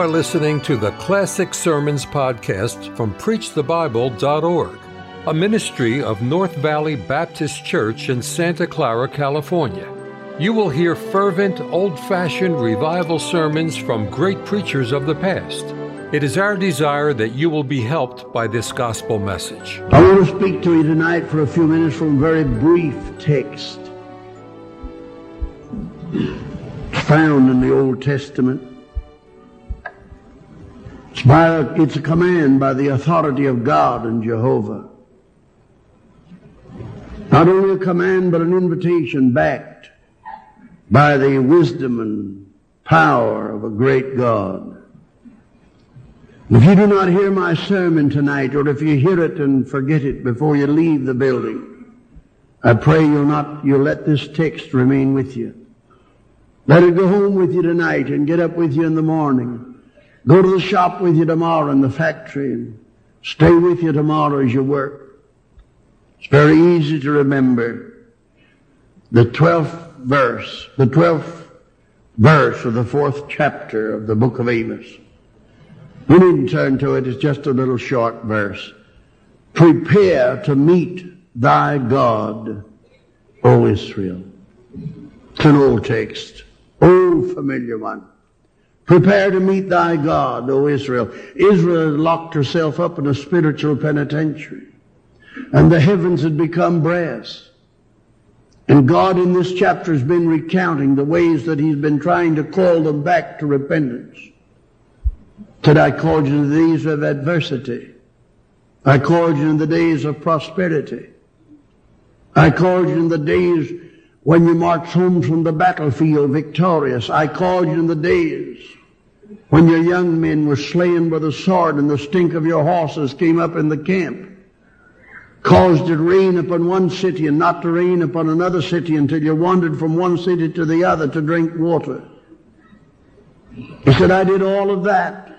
are listening to the Classic Sermons podcast from PreachTheBible.org, a ministry of North Valley Baptist Church in Santa Clara, California. You will hear fervent, old fashioned revival sermons from great preachers of the past. It is our desire that you will be helped by this gospel message. I want to speak to you tonight for a few minutes from a very brief text found in the Old Testament. It's, by, it's a command by the authority of God and Jehovah. Not only a command, but an invitation backed by the wisdom and power of a great God. If you do not hear my sermon tonight, or if you hear it and forget it before you leave the building, I pray you'll not, you'll let this text remain with you. Let it go home with you tonight and get up with you in the morning. Go to the shop with you tomorrow in the factory and stay with you tomorrow as you work. It's very easy to remember the 12th verse, the 12th verse of the fourth chapter of the book of Amos. We needn't turn to it. It's just a little short verse. Prepare to meet thy God, O Israel. It's an old text. Old familiar one. Prepare to meet thy God, O Israel. Israel had locked herself up in a spiritual penitentiary. And the heavens had become brass. And God in this chapter has been recounting the ways that He's been trying to call them back to repentance. Said, I called you in the days of adversity. I called you in the days of prosperity. I called you in the days when you marched home from the battlefield victorious. I called you in the days when your young men were slain with a sword and the stink of your horses came up in the camp, caused it rain upon one city and not to rain upon another city until you wandered from one city to the other to drink water. He said, I did all of that.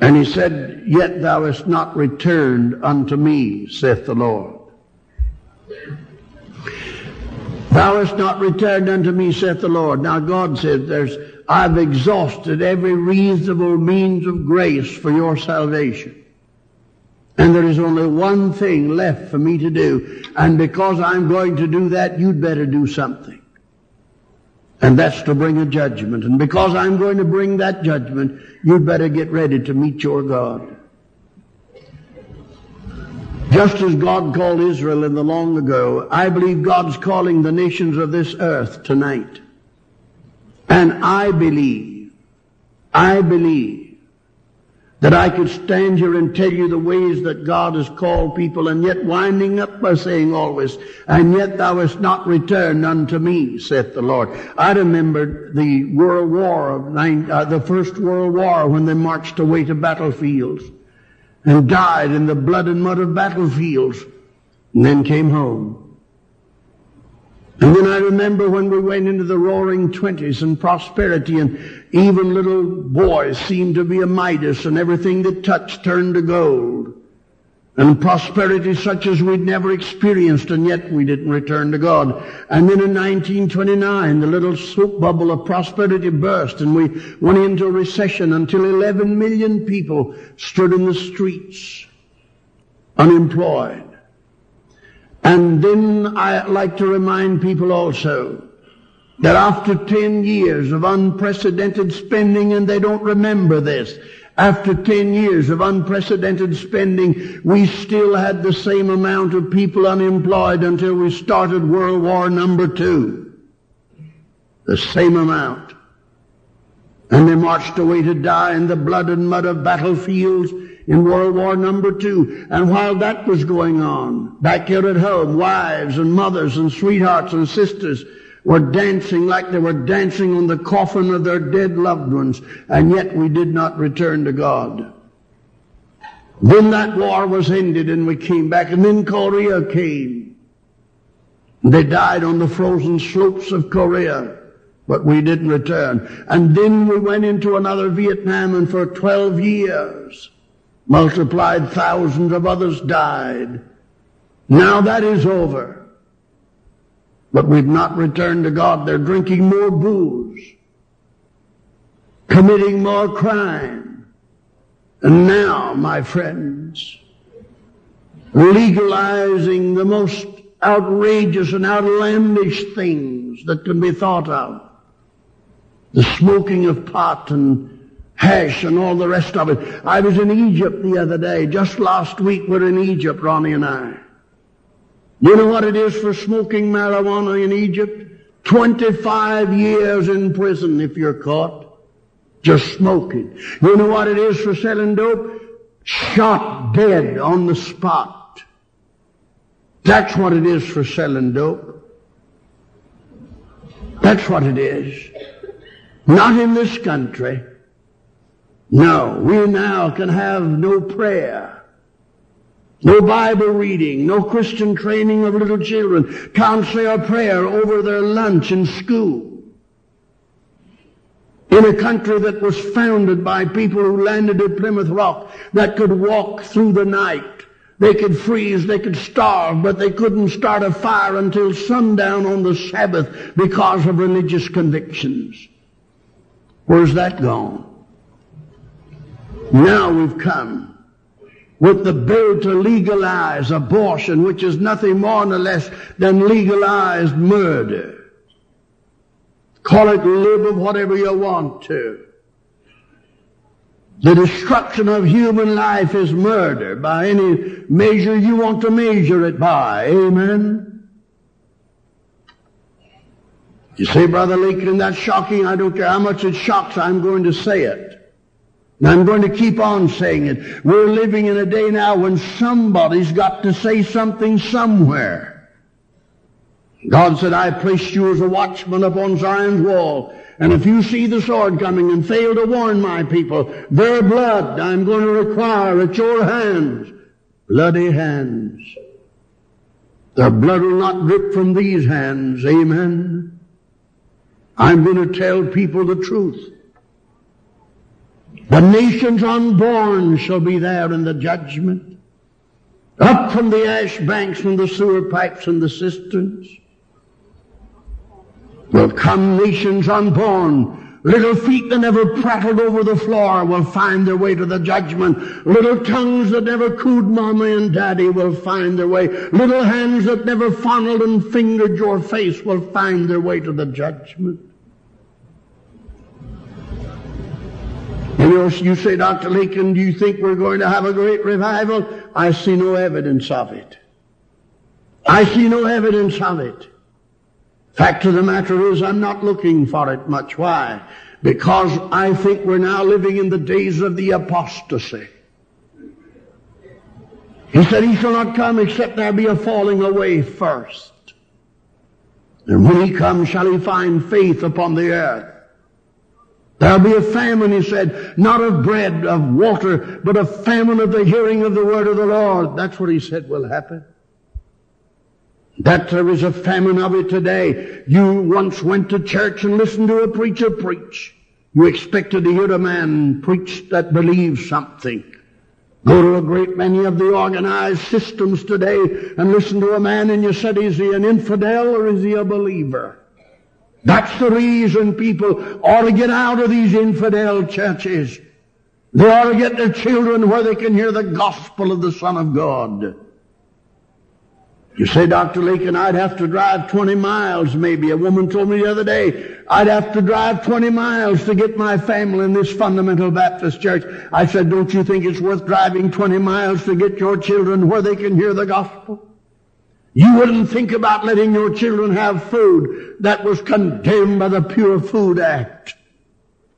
And he said, Yet thou hast not returned unto me, saith the Lord. Thou hast not returned unto me, saith the Lord. Now God says, there's, I've exhausted every reasonable means of grace for your salvation. And there is only one thing left for me to do. And because I'm going to do that, you'd better do something. And that's to bring a judgment. And because I'm going to bring that judgment, you'd better get ready to meet your God. Just as God called Israel in the long ago, I believe God's calling the nations of this earth tonight. And I believe, I believe that I could stand here and tell you the ways that God has called people and yet winding up by saying always, and yet thou hast not returned unto me, saith the Lord. I remember the World War of nine, uh, the First World War when they marched away to battlefields and died in the blood and mud of battlefields and then came home. And then I remember when we went into the roaring twenties and prosperity and even little boys seemed to be a Midas and everything that touched turned to gold. And prosperity such as we'd never experienced and yet we didn't return to God. And then in 1929 the little soap bubble of prosperity burst and we went into a recession until 11 million people stood in the streets unemployed. And then I like to remind people also that after 10 years of unprecedented spending, and they don't remember this, after 10 years of unprecedented spending, we still had the same amount of people unemployed until we started World War number two. The same amount. And they marched away to die in the blood and mud of battlefields in World War number two. And while that was going on, back here at home, wives and mothers and sweethearts and sisters were dancing like they were dancing on the coffin of their dead loved ones, and yet we did not return to God. Then that war was ended and we came back, and then Korea came. They died on the frozen slopes of Korea, but we didn't return. And then we went into another Vietnam, and for 12 years, multiplied thousands of others died. Now that is over. But we've not returned to God. They're drinking more booze. committing more crime. And now, my friends, legalizing the most outrageous and outlandish things that can be thought of. The smoking of pot and hash and all the rest of it. I was in Egypt the other day. Just last week we're in Egypt, Ronnie and I. You know what it is for smoking marijuana in Egypt? 25 years in prison if you're caught. Just smoking. You know what it is for selling dope? Shot dead on the spot. That's what it is for selling dope. That's what it is. Not in this country. No, we now can have no prayer. No Bible reading, no Christian training of little children. Can't say a prayer over their lunch in school. In a country that was founded by people who landed at Plymouth Rock that could walk through the night. They could freeze, they could starve, but they couldn't start a fire until sundown on the Sabbath because of religious convictions. Where's that gone? Now we've come with the bill to legalize abortion, which is nothing more nor less than legalized murder. Call it live whatever you want to. The destruction of human life is murder by any measure you want to measure it by. Amen. You say, Brother Lakin, that's shocking. I don't care how much it shocks. I'm going to say it. And I'm going to keep on saying it. We're living in a day now when somebody's got to say something somewhere. God said, I placed you as a watchman upon Zion's wall. And if you see the sword coming and fail to warn my people, their blood I'm going to require at your hands. Bloody hands. Their blood will not drip from these hands. Amen. I'm going to tell people the truth. The nations unborn shall be there in the judgment. Up from the ash banks and the sewer pipes and the cisterns will come nations unborn. Little feet that never prattled over the floor will find their way to the judgment. Little tongues that never cooed mommy and daddy will find their way. Little hands that never fondled and fingered your face will find their way to the judgment. You, say, Dr. Lakin, do you think we're going to have a great revival? I see no evidence of it. I see no evidence of it. Fact of the matter is, I'm not looking for it much. Why? Because I think we're now living in the days of the apostasy. He said, He shall not come except there be a falling away first. And when He comes, shall He find faith upon the earth. There'll be a famine, he said, not of bread, of water, but a famine of the hearing of the word of the Lord. That's what he said will happen. That there is a famine of it today. You once went to church and listened to a preacher preach. You expected to hear a man preach that believes something. Go to a great many of the organized systems today and listen to a man and you said, is he an infidel or is he a believer? That's the reason people ought to get out of these infidel churches. They ought to get their children where they can hear the gospel of the Son of God. You say, Dr. Lakin, I'd have to drive 20 miles maybe. A woman told me the other day, I'd have to drive 20 miles to get my family in this fundamental Baptist church. I said, don't you think it's worth driving 20 miles to get your children where they can hear the gospel? You wouldn't think about letting your children have food that was condemned by the Pure Food Act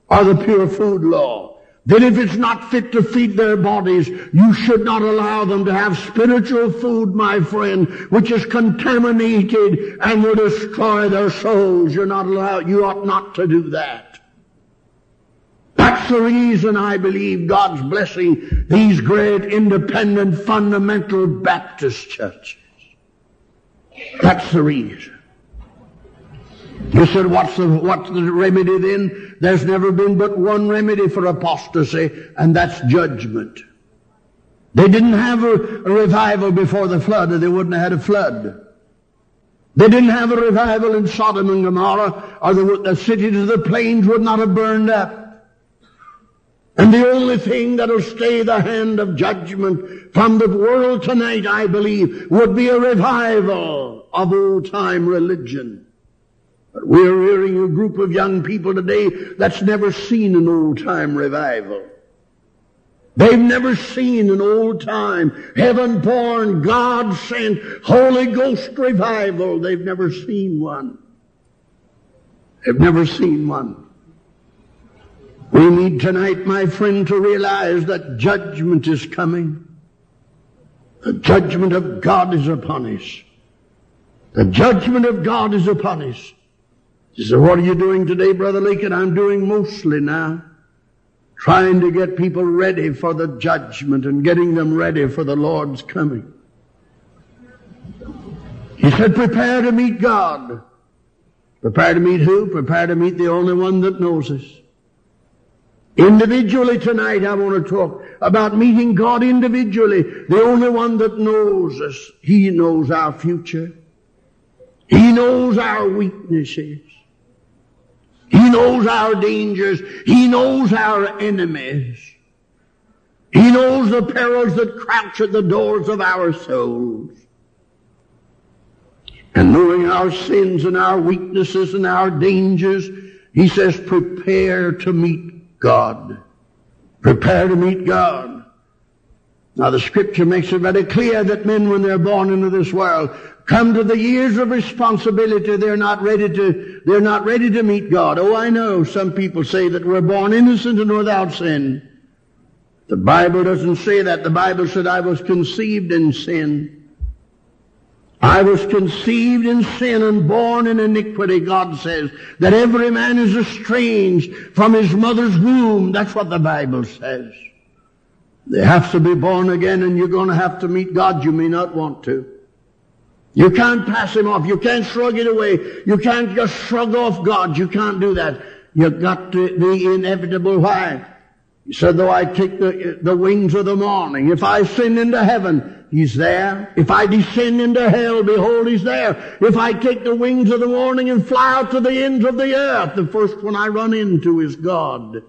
or the Pure Food Law that if it's not fit to feed their bodies, you should not allow them to have spiritual food, my friend, which is contaminated and will destroy their souls. You're not allowed, you ought not to do that. That's the reason I believe God's blessing these great independent fundamental Baptist churches. That's the reason. You said, what's the, what's the remedy then? There's never been but one remedy for apostasy, and that's judgment. They didn't have a, a revival before the flood, or they wouldn't have had a flood. They didn't have a revival in Sodom and Gomorrah, or the, the cities of the plains would not have burned up. And the only thing that'll stay the hand of judgment from the world tonight, I believe, would be a revival of old time religion. But we're hearing a group of young people today that's never seen an old time revival. They've never seen an old time, heaven born, God sent, Holy Ghost revival. They've never seen one. They've never seen one. We need tonight, my friend, to realize that judgment is coming. The judgment of God is upon us. The judgment of God is upon us. He said, what are you doing today, Brother Lakin? I'm doing mostly now. Trying to get people ready for the judgment and getting them ready for the Lord's coming. He said, prepare to meet God. Prepare to meet who? Prepare to meet the only one that knows us. Individually tonight, I want to talk about meeting God individually. The only one that knows us. He knows our future. He knows our weaknesses. He knows our dangers. He knows our enemies. He knows the perils that crouch at the doors of our souls. And knowing our sins and our weaknesses and our dangers, he says, prepare to meet God. Prepare to meet God. Now the scripture makes it very clear that men, when they're born into this world, come to the years of responsibility, they're not ready to, they're not ready to meet God. Oh, I know some people say that we're born innocent and without sin. The Bible doesn't say that. The Bible said, I was conceived in sin. I was conceived in sin and born in iniquity, God says, that every man is estranged from his mother's womb. That's what the Bible says. They have to be born again and you're going to have to meet God. You may not want to. You can't pass him off. You can't shrug it away. You can't just shrug off God. You can't do that. You've got to, the inevitable why. He said, though I take the, the wings of the morning, if I sin into heaven, he's there. If I descend into hell, behold, he's there. If I take the wings of the morning and fly out to the ends of the earth, the first one I run into is God.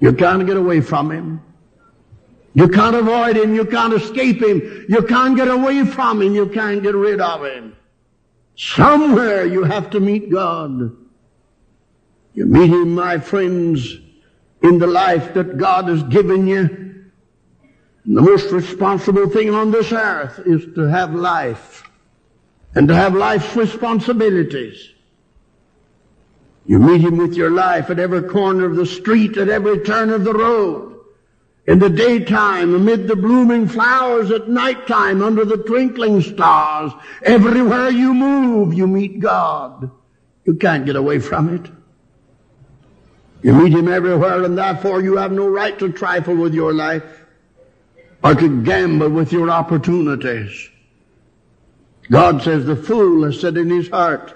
You can't get away from him. You can't avoid him. You can't escape him. You can't get away from him. You can't get rid of him. Somewhere you have to meet God. You meet him, my friends, in the life that God has given you. And the most responsible thing on this earth is to have life and to have life's responsibilities. You meet him with your life at every corner of the street, at every turn of the road in the daytime, amid the blooming flowers at nighttime, under the twinkling stars. Everywhere you move, you meet God. You can't get away from it. You meet Him everywhere, and therefore you have no right to trifle with your life or to gamble with your opportunities. God says the fool has said in his heart,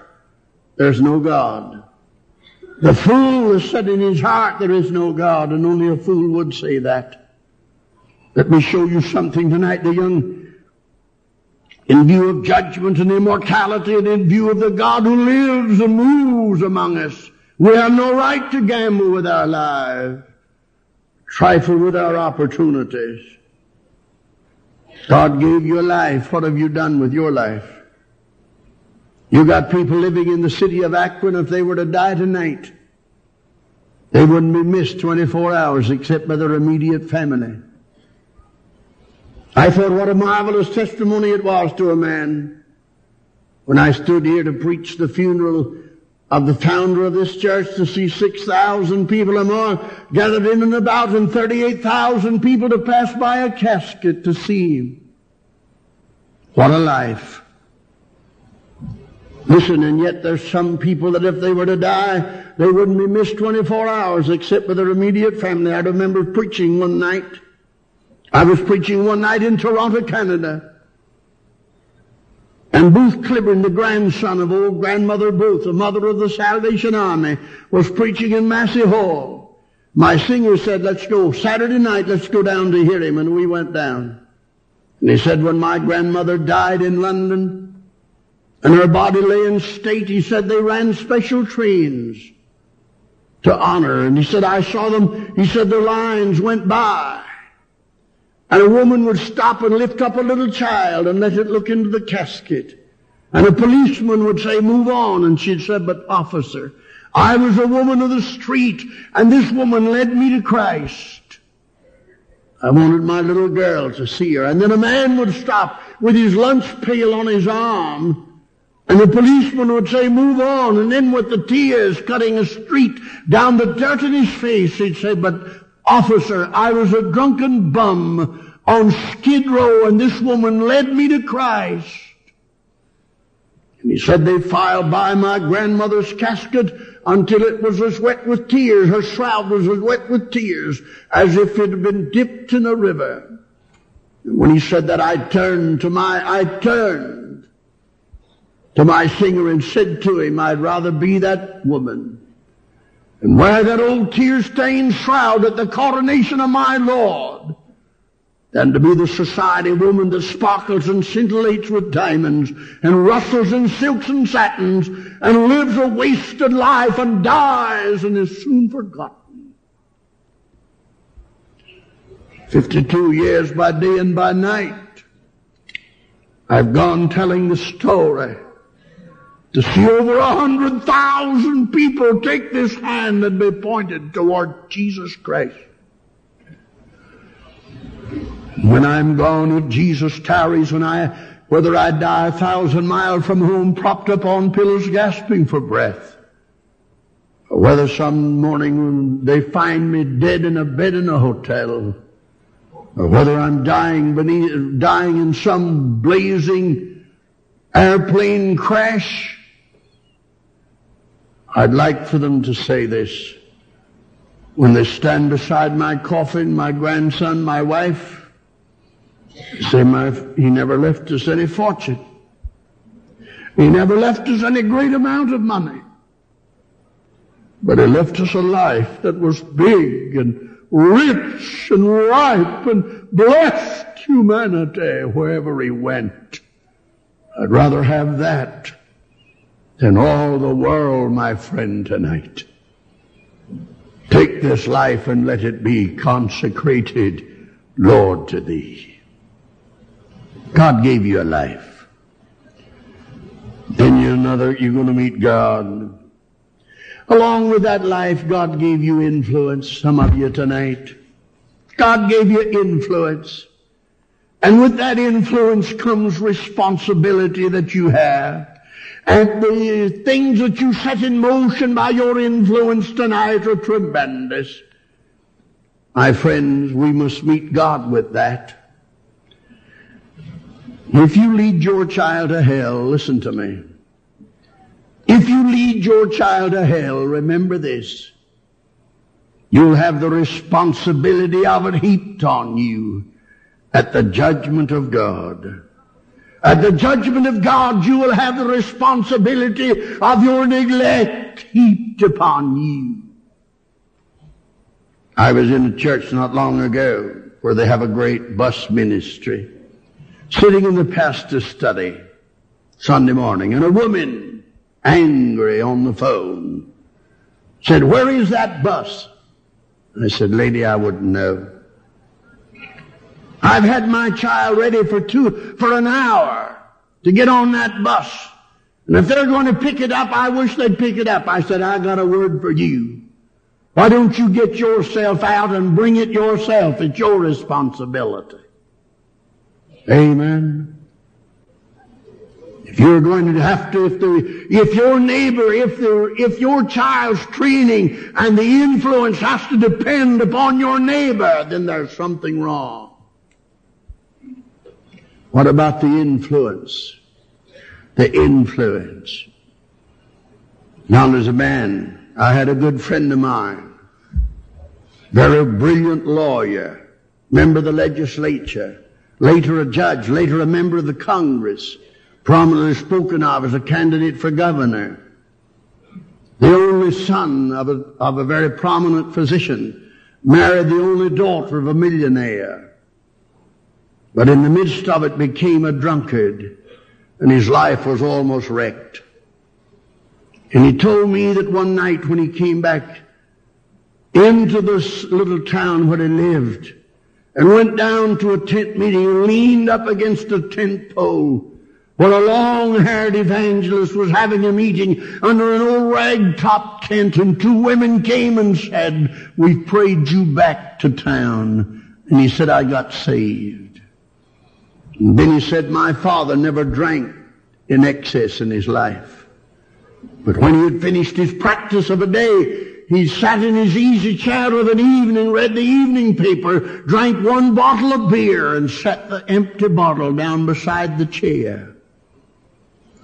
there's no God. The fool has said in his heart there is no God, and only a fool would say that. Let me show you something tonight, the young, in view of judgment and immortality and in view of the God who lives and moves among us. We have no right to gamble with our lives, trifle with our opportunities. God gave you a life. What have you done with your life? You got people living in the city of Akron, if they were to die tonight, they wouldn't be missed 24 hours except by their immediate family. I thought what a marvelous testimony it was to a man when I stood here to preach the funeral of the founder of this church to see 6,000 people or more gathered in and about and 38,000 people to pass by a casket to see him. What a life. Listen, and yet there's some people that if they were to die, they wouldn't be missed 24 hours except by their immediate family. I remember preaching one night. I was preaching one night in Toronto, Canada. And Booth Clibborn, the grandson of old grandmother Booth, the mother of the Salvation Army, was preaching in Massey Hall. My singer said, let's go. Saturday night, let's go down to hear him. And we went down. And he said, when my grandmother died in London, and her body lay in state. He said they ran special trains to honor. And he said, I saw them, he said, the lines went by. And a woman would stop and lift up a little child and let it look into the casket. And a policeman would say, move on. And she'd say, but officer, I was a woman of the street and this woman led me to Christ. I wanted my little girl to see her. And then a man would stop with his lunch pail on his arm and the policeman would say, move on. And then with the tears cutting a street down the dirt in his face, he'd say, but officer, I was a drunken bum on Skid Row and this woman led me to Christ. And he said they filed by my grandmother's casket until it was as wet with tears. Her shroud was as wet with tears as if it had been dipped in a river. And when he said that, I turned to my, I turned to my singer and said to him, I'd rather be that woman and wear that old tear-stained shroud at the coronation of my Lord than to be the society woman that sparkles and scintillates with diamonds and rustles in silks and satins and lives a wasted life and dies and is soon forgotten. Fifty-two years by day and by night, I've gone telling the story to see over a hundred thousand people take this hand and be pointed toward Jesus Christ. When I'm gone, if Jesus tarries, when I, whether I die a thousand miles from home, propped up on pillows, gasping for breath, or whether some morning they find me dead in a bed in a hotel, or whether I'm dying beneath, dying in some blazing airplane crash, I'd like for them to say this. When they stand beside my coffin, my grandson, my wife, say my, he never left us any fortune. He never left us any great amount of money. But he left us a life that was big and rich and ripe and blessed humanity wherever he went. I'd rather have that than all the world, my friend, tonight. Take this life and let it be consecrated, Lord, to thee. God gave you a life. Then you another, you're going to meet God. Along with that life, God gave you influence, some of you tonight. God gave you influence. And with that influence comes responsibility that you have. And the things that you set in motion by your influence tonight are tremendous. My friends, we must meet God with that. If you lead your child to hell, listen to me. If you lead your child to hell, remember this. You'll have the responsibility of it heaped on you at the judgment of God. At the judgment of God, you will have the responsibility of your neglect heaped upon you. I was in a church not long ago where they have a great bus ministry. Sitting in the pastor's study Sunday morning, and a woman, angry on the phone, said, Where is that bus? And I said, Lady, I wouldn't know. I've had my child ready for two, for an hour to get on that bus. And if they're going to pick it up, I wish they'd pick it up. I said, I got a word for you. Why don't you get yourself out and bring it yourself? It's your responsibility. Amen. If you're going to have to, if the, if your neighbor, if the, if your child's training and the influence has to depend upon your neighbor, then there's something wrong. What about the influence? The influence. Now there's a man, I had a good friend of mine, very brilliant lawyer, member of the legislature, later a judge, later a member of the Congress, prominently spoken of as a candidate for governor, the only son of a, of a very prominent physician, married the only daughter of a millionaire, but in the midst of it became a drunkard and his life was almost wrecked. And he told me that one night when he came back into this little town where he lived and went down to a tent meeting, leaned up against a tent pole where a long-haired evangelist was having a meeting under an old rag-top tent and two women came and said, we've prayed you back to town. And he said, I got saved. Then he said, my father never drank in excess in his life. But when he had finished his practice of a day, he sat in his easy chair of an evening, read the evening paper, drank one bottle of beer, and set the empty bottle down beside the chair.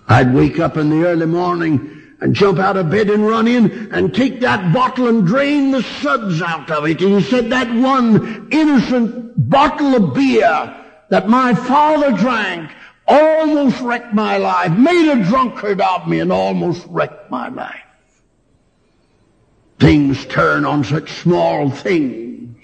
I'd wake up in the early morning and jump out of bed and run in and take that bottle and drain the suds out of it. And he said that one innocent bottle of beer that my father drank almost wrecked my life, made a drunkard of me and almost wrecked my life. Things turn on such small things.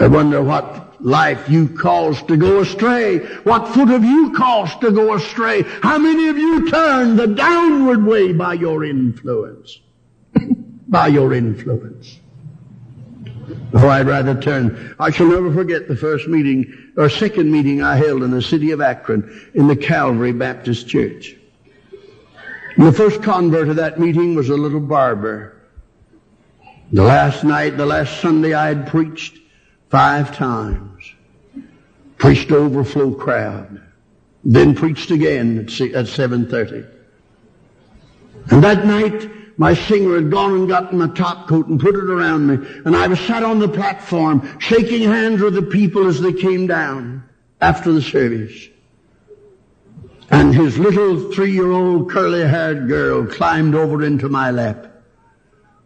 I wonder what life you caused to go astray? What foot have you caused to go astray? How many of you turned the downward way by your influence? by your influence. Oh, I'd rather turn. I shall never forget the first meeting, or second meeting I held in the city of Akron in the Calvary Baptist Church. And the first convert of that meeting was a little barber. The last night, the last Sunday I had preached, five times. Preached overflow crowd. Then preached again at 7.30. And that night, my singer had gone and gotten my top coat and put it around me. And I was sat on the platform, shaking hands with the people as they came down after the service. And his little three-year-old curly-haired girl climbed over into my lap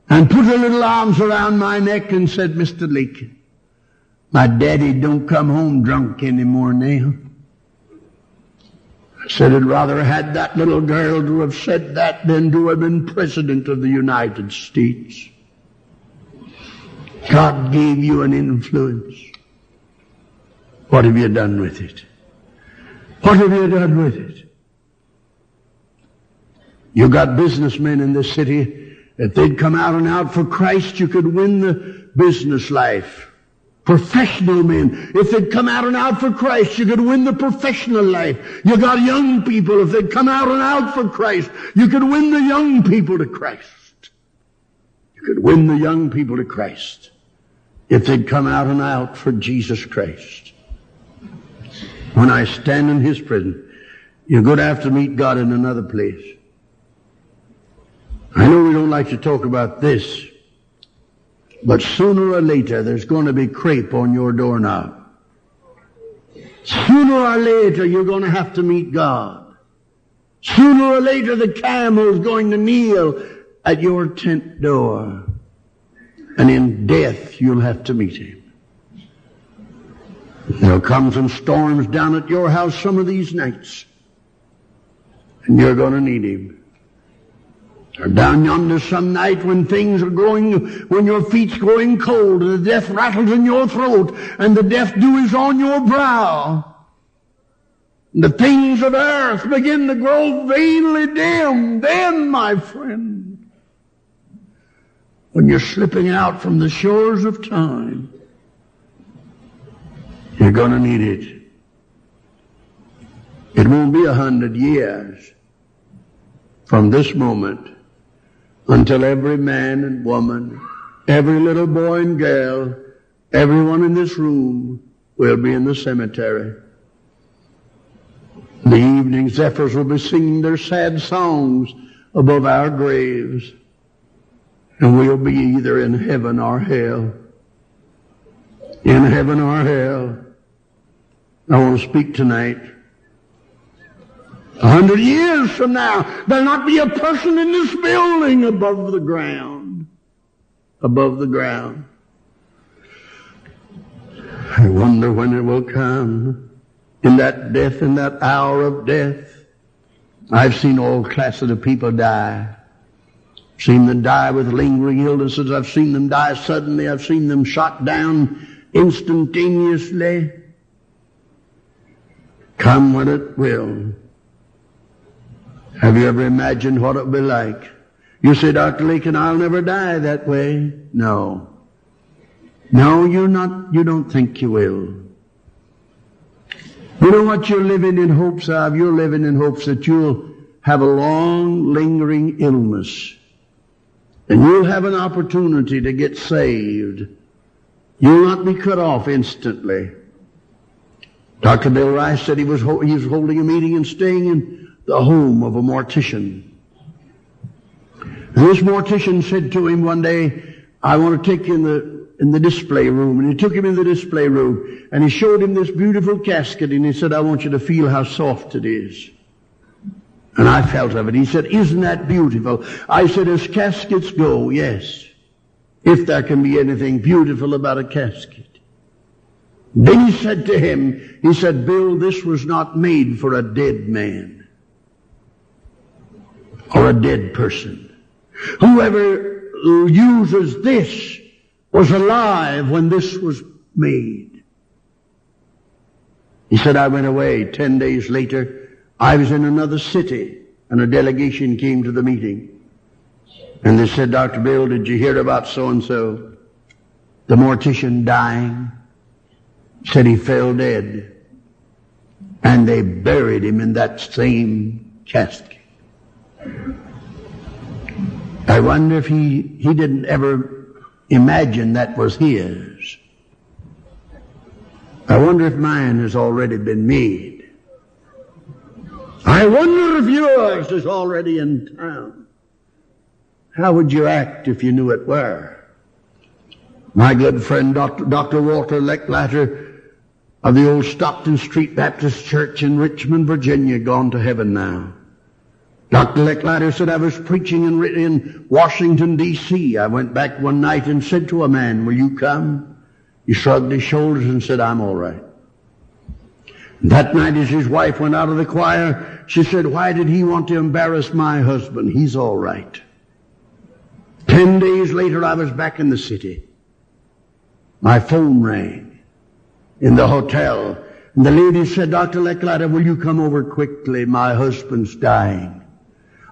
and put her little arms around my neck and said, Mr. Lake, my daddy don't come home drunk anymore now. I said I'd rather had that little girl to have said that than to have been President of the United States. God gave you an influence. What have you done with it? What have you done with it? You got businessmen in this city. If they'd come out and out for Christ, you could win the business life. Professional men. If they'd come out and out for Christ, you could win the professional life. You got young people. If they'd come out and out for Christ, you could win the young people to Christ. You could win the young people to Christ if they'd come out and out for Jesus Christ. When I stand in His prison, you're going to have to meet God in another place. I know we don't like to talk about this, but sooner or later, there's going to be crepe on your doorknob. Sooner or later, you're going to have to meet God. Sooner or later, the camel's going to kneel at your tent door. And in death, you'll have to meet him. There'll come some storms down at your house some of these nights. And you're going to need him. Or down yonder some night when things are growing, when your feet's growing cold and the death rattles in your throat and the death dew is on your brow. The things of earth begin to grow vainly dim. Then, my friend, when you're slipping out from the shores of time, you're going to need it. It won't be a hundred years from this moment until every man and woman, every little boy and girl, everyone in this room will be in the cemetery. The evening zephyrs will be singing their sad songs above our graves, and we'll be either in heaven or hell. In heaven or hell. I want to speak tonight a hundred years from now, there'll not be a person in this building above the ground. Above the ground. I wonder when it will come. In that death, in that hour of death. I've seen all classes of people die. Seen them die with lingering illnesses. I've seen them die suddenly. I've seen them shot down instantaneously. Come when it will. Have you ever imagined what it would be like You say, Dr. Lakin, I'll never die that way. No. No, you're not, you don't think you will. You know what you're living in hopes of? You're living in hopes that you'll have a long, lingering illness. And you'll have an opportunity to get saved. You'll not be cut off instantly. Dr. Bill Rice said he was, he was holding a meeting and staying in the home of a mortician. This mortician said to him one day, I want to take you in the, in the display room. And he took him in the display room and he showed him this beautiful casket and he said, I want you to feel how soft it is. And I felt of it. He said, isn't that beautiful? I said, as caskets go, yes. If there can be anything beautiful about a casket. Then he said to him, he said, Bill, this was not made for a dead man or a dead person. Whoever uses this was alive when this was made. He said, I went away. Ten days later, I was in another city and a delegation came to the meeting. And they said, Dr. Bill, did you hear about so-and-so? The mortician dying? Said he fell dead. And they buried him in that same casket. I wonder if he, he didn't ever imagine that was his. I wonder if mine has already been made. I wonder if yours is already in town. How would you act if you knew it were? My good friend Dr. Walter Lecklatter of the old Stockton Street Baptist Church in Richmond, Virginia, gone to heaven now. Dr. Lecklatter said, I was preaching in, in Washington, D.C. I went back one night and said to a man, will you come? He shrugged his shoulders and said, I'm all right. That night as his wife went out of the choir, she said, why did he want to embarrass my husband? He's all right. Ten days later, I was back in the city. My phone rang in the hotel. And the lady said, Dr. Lecklatter, will you come over quickly? My husband's dying.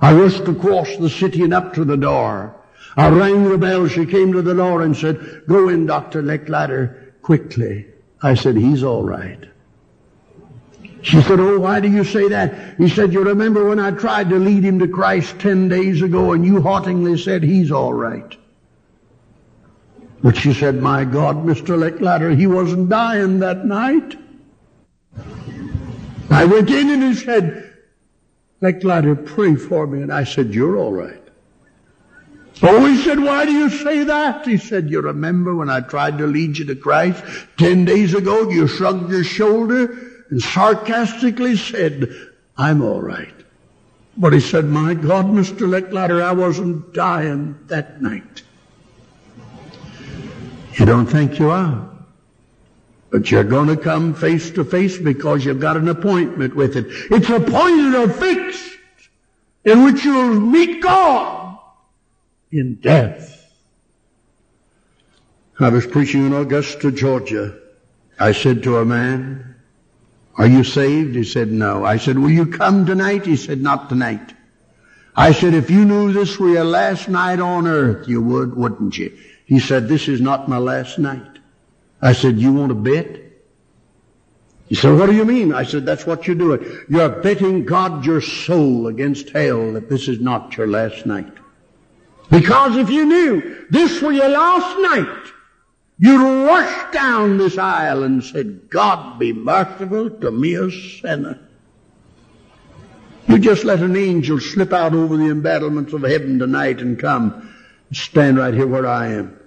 I rushed across the city and up to the door. I rang the bell. She came to the door and said, go in, Dr. Lecklatter, quickly. I said, he's all right. She said, oh, why do you say that? He said, you remember when I tried to lead him to Christ ten days ago and you hauntingly said he's all right. But she said, my God, Mr. Lecklatter, he wasn't dying that night. I went in and he said, Lecklatter, pray for me. And I said, you're all right. Oh, he said, why do you say that? He said, you remember when I tried to lead you to Christ ten days ago, you shrugged your shoulder and sarcastically said, I'm all right. But he said, my God, Mr. Lecklatter, I wasn't dying that night. You don't think you are. But you're going to come face to face because you've got an appointment with it. It's appointed or fixed in which you'll meet God in death. I was preaching in Augusta, Georgia. I said to a man, are you saved? He said, no. I said, will you come tonight? He said, not tonight. I said, if you knew this were your last night on earth, you would, wouldn't you? He said, this is not my last night. I said, you want to bet? He said, what do you mean? I said, that's what you're doing. You're betting God your soul against hell that this is not your last night. Because if you knew this were your last night, you'd rush down this aisle and said, God be merciful to me a sinner. You just let an angel slip out over the embattlements of heaven tonight and come and stand right here where I am.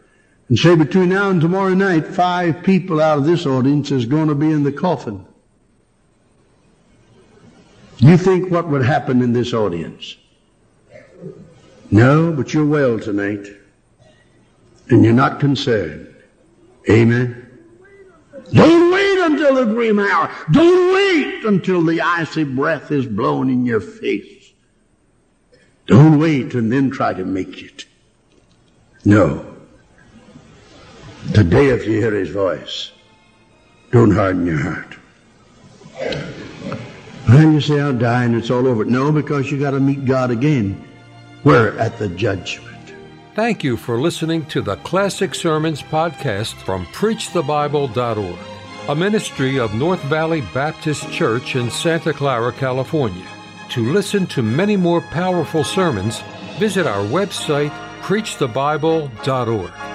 And say between now and tomorrow night, five people out of this audience is going to be in the coffin. You think what would happen in this audience? No, but you're well tonight. And you're not concerned. Amen. Don't wait until the grim hour. Don't wait until the icy breath is blown in your face. Don't wait and then try to make it. No. Today, if you hear his voice, don't harden your heart. Then you say, I'll die and it's all over. No, because you got to meet God again. We're at the judgment. Thank you for listening to the Classic Sermons podcast from PreachTheBible.org, a ministry of North Valley Baptist Church in Santa Clara, California. To listen to many more powerful sermons, visit our website, PreachTheBible.org.